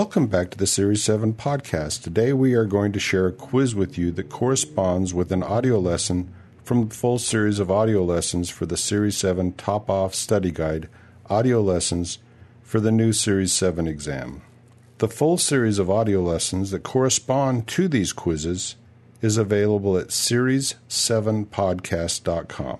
Welcome back to the Series 7 podcast. Today we are going to share a quiz with you that corresponds with an audio lesson from the full series of audio lessons for the Series 7 Top Off Study Guide audio lessons for the new Series 7 exam. The full series of audio lessons that correspond to these quizzes is available at series7podcast.com.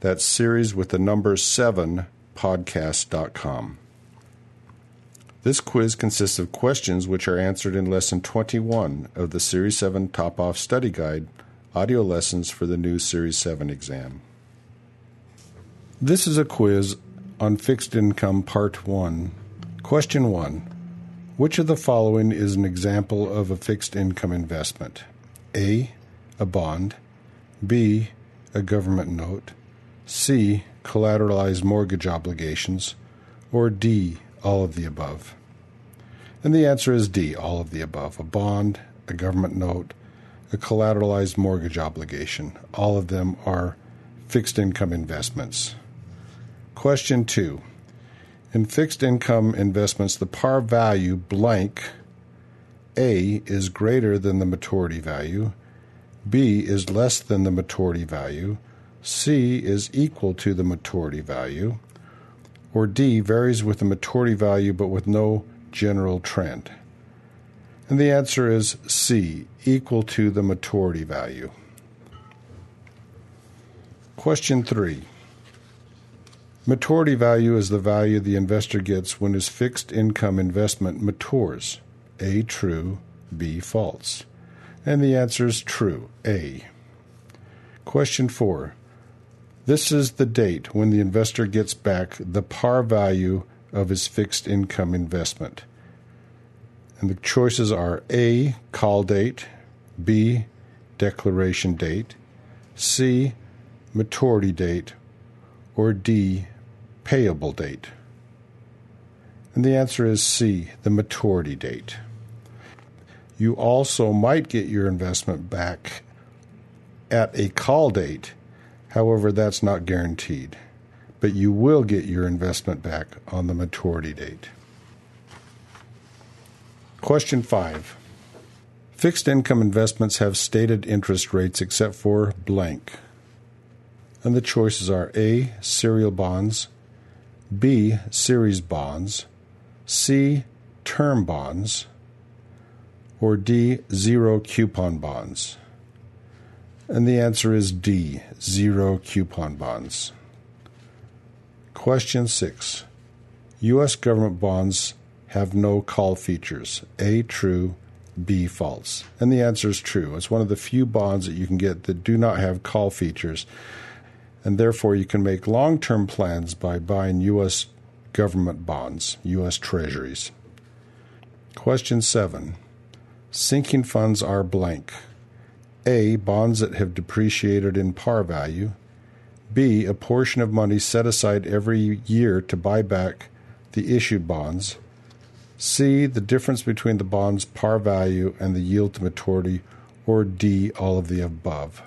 That's series with the number 7 podcast.com. This quiz consists of questions which are answered in Lesson 21 of the Series 7 Top Off Study Guide audio lessons for the new Series 7 exam. This is a quiz on fixed income Part 1. Question 1 Which of the following is an example of a fixed income investment? A. A bond. B. A government note. C. Collateralized mortgage obligations. Or D all of the above? And the answer is D, all of the above. A bond, a government note, a collateralized mortgage obligation. All of them are fixed income investments. Question two. In fixed income investments, the par value blank A is greater than the maturity value, B is less than the maturity value, C is equal to the maturity value, or D varies with the maturity value but with no general trend? And the answer is C, equal to the maturity value. Question 3. Maturity value is the value the investor gets when his fixed income investment matures. A true, B false. And the answer is true, A. Question 4. This is the date when the investor gets back the par value of his fixed income investment. And the choices are A, call date, B, declaration date, C, maturity date, or D, payable date. And the answer is C, the maturity date. You also might get your investment back at a call date However, that's not guaranteed, but you will get your investment back on the maturity date. Question 5. Fixed income investments have stated interest rates except for blank. And the choices are A. Serial bonds, B. Series bonds, C. Term bonds, or D. Zero coupon bonds. And the answer is D, zero coupon bonds. Question 6. U.S. government bonds have no call features. A, true, B, false. And the answer is true. It's one of the few bonds that you can get that do not have call features. And therefore, you can make long term plans by buying U.S. government bonds, U.S. treasuries. Question 7. Sinking funds are blank. A. Bonds that have depreciated in par value. B. A portion of money set aside every year to buy back the issued bonds. C. The difference between the bond's par value and the yield to maturity. Or D. All of the above.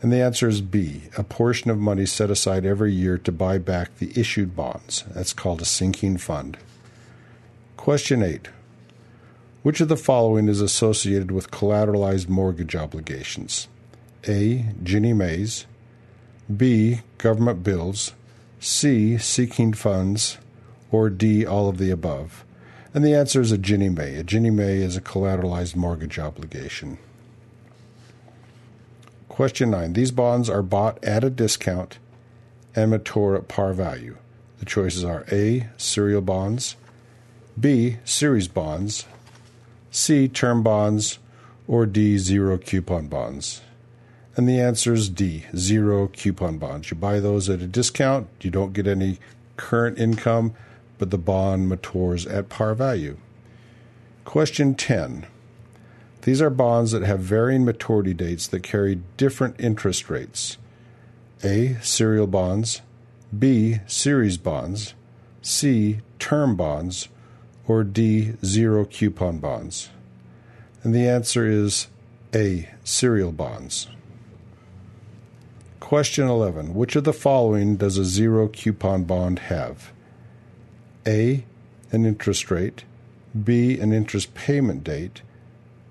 And the answer is B. A portion of money set aside every year to buy back the issued bonds. That's called a sinking fund. Question 8. Which of the following is associated with collateralized mortgage obligations? A. Ginnie Maes. B. Government bills. C. Sinking funds. Or D. All of the above. And the answer is a Ginnie Mae. A Ginnie Mae is a collateralized mortgage obligation. Question 9. These bonds are bought at a discount and mature at par value. The choices are A. Serial bonds. B. Series bonds. C. Term bonds, or D. Zero coupon bonds? And the answer is D. Zero coupon bonds. You buy those at a discount, you don't get any current income, but the bond matures at par value. Question 10. These are bonds that have varying maturity dates that carry different interest rates. A. Serial bonds. B. Series bonds. C. Term bonds or D, zero coupon bonds? And the answer is A, serial bonds. Question 11. Which of the following does a zero coupon bond have? A, an interest rate, B, an interest payment date,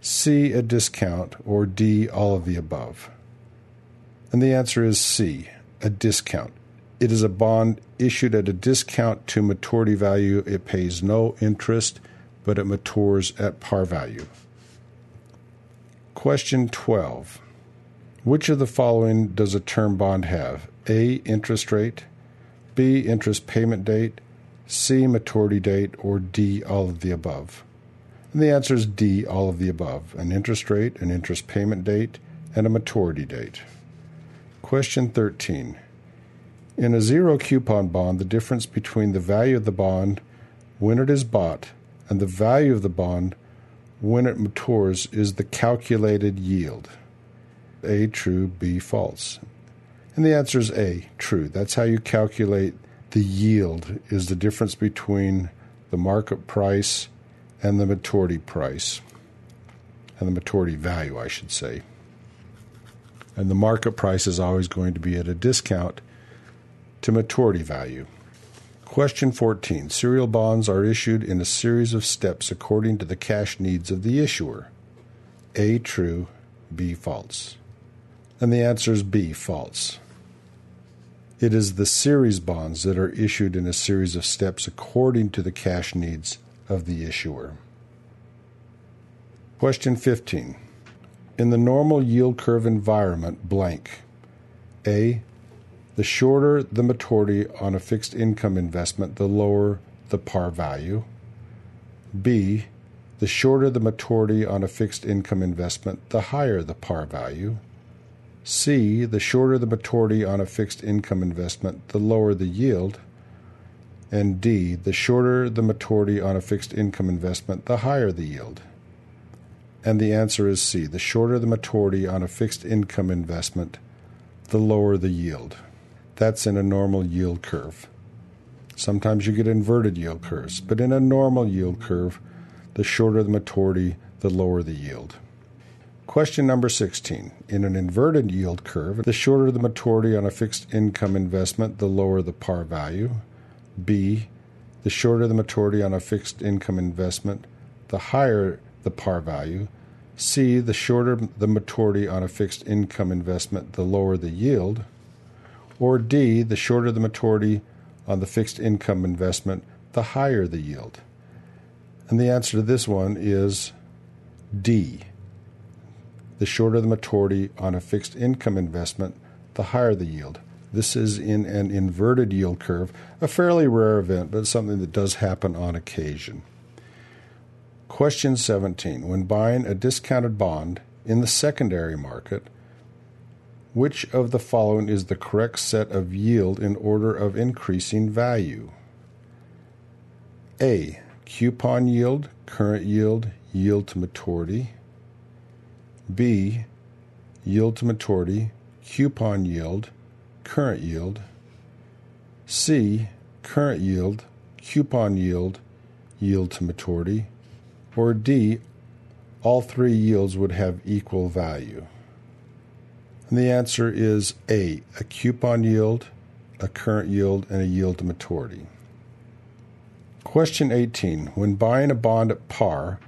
C, a discount, or D, all of the above? And the answer is C, a discount. It is a bond issued at a discount to maturity value. It pays no interest, but it matures at par value. Question 12. Which of the following does a term bond have? A. Interest rate, B. Interest payment date, C. Maturity date, or D. All of the above? And the answer is D. All of the above an interest rate, an interest payment date, and a maturity date. Question 13. In a zero coupon bond, the difference between the value of the bond when it is bought and the value of the bond when it matures is the calculated yield. A true, B false. And the answer is A true. That's how you calculate the yield is the difference between the market price and the maturity price and the maturity value, I should say. And the market price is always going to be at a discount to maturity value. Question 14. Serial bonds are issued in a series of steps according to the cash needs of the issuer. A true, B false. And the answer is B false. It is the series bonds that are issued in a series of steps according to the cash needs of the issuer. Question 15. In the normal yield curve environment, blank. A. The shorter the maturity on a fixed income investment, the lower the par value. B. The shorter the maturity on a fixed income investment, the higher the par value. C. The shorter the maturity on a fixed income investment, the lower the yield. And D. The shorter the maturity on a fixed income investment, the higher the yield. And the answer is C. The shorter the maturity on a fixed income investment, the lower the yield. That's in a normal yield curve. Sometimes you get inverted yield curves, but in a normal yield curve, the shorter the maturity, the lower the yield. Question number 16. In an inverted yield curve, the shorter the maturity on a fixed income investment, the lower the par value. B. The shorter the maturity on a fixed income investment, the higher the par value. C. The shorter the maturity on a fixed income investment, the lower the yield. Or D, the shorter the maturity on the fixed income investment, the higher the yield. And the answer to this one is D. The shorter the maturity on a fixed income investment, the higher the yield. This is in an inverted yield curve, a fairly rare event, but something that does happen on occasion. Question 17. When buying a discounted bond in the secondary market, which of the following is the correct set of yield in order of increasing value? A. Coupon yield, current yield, yield to maturity. B. Yield to maturity, coupon yield, current yield. C. Current yield, coupon yield, yield to maturity. Or D. All three yields would have equal value. And the answer is A, a coupon yield, a current yield, and a yield to maturity. Question 18. When buying a bond at par,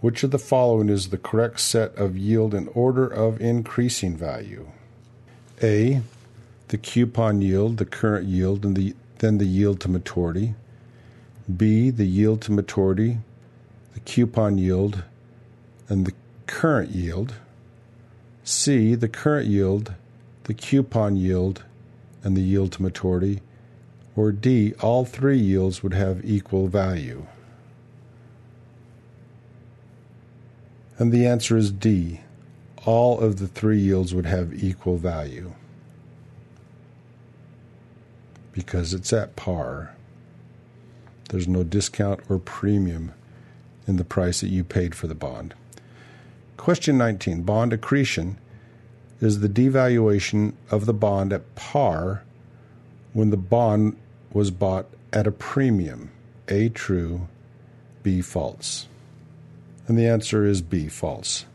which of the following is the correct set of yield in order of increasing value? A, the coupon yield, the current yield, and the, then the yield to maturity. B, the yield to maturity, the coupon yield, and the current yield. C, the current yield, the coupon yield, and the yield to maturity. Or D, all three yields would have equal value. And the answer is D. All of the three yields would have equal value because it's at par. There's no discount or premium in the price that you paid for the bond. Question 19 Bond accretion is the devaluation of the bond at par when the bond was bought at a premium. A true, B false. And the answer is B false.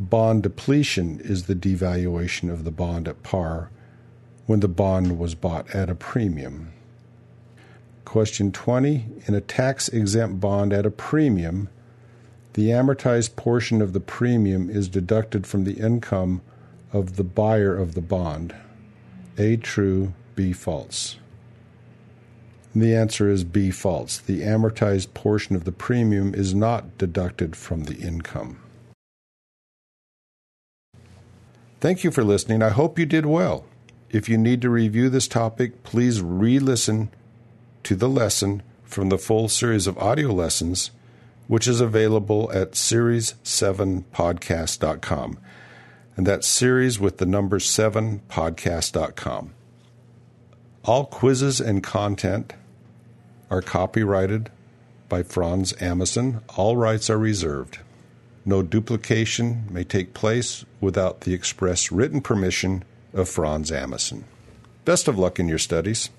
Bond depletion is the devaluation of the bond at par when the bond was bought at a premium. Question 20. In a tax exempt bond at a premium, the amortized portion of the premium is deducted from the income of the buyer of the bond. A true, B false. The answer is B false. The amortized portion of the premium is not deducted from the income. Thank you for listening. I hope you did well. If you need to review this topic, please re listen to the lesson from the full series of audio lessons which is available at series7podcast.com. And that's series with the number 7podcast.com. All quizzes and content are copyrighted by Franz Amason. All rights are reserved. No duplication may take place without the express written permission of Franz Amason. Best of luck in your studies.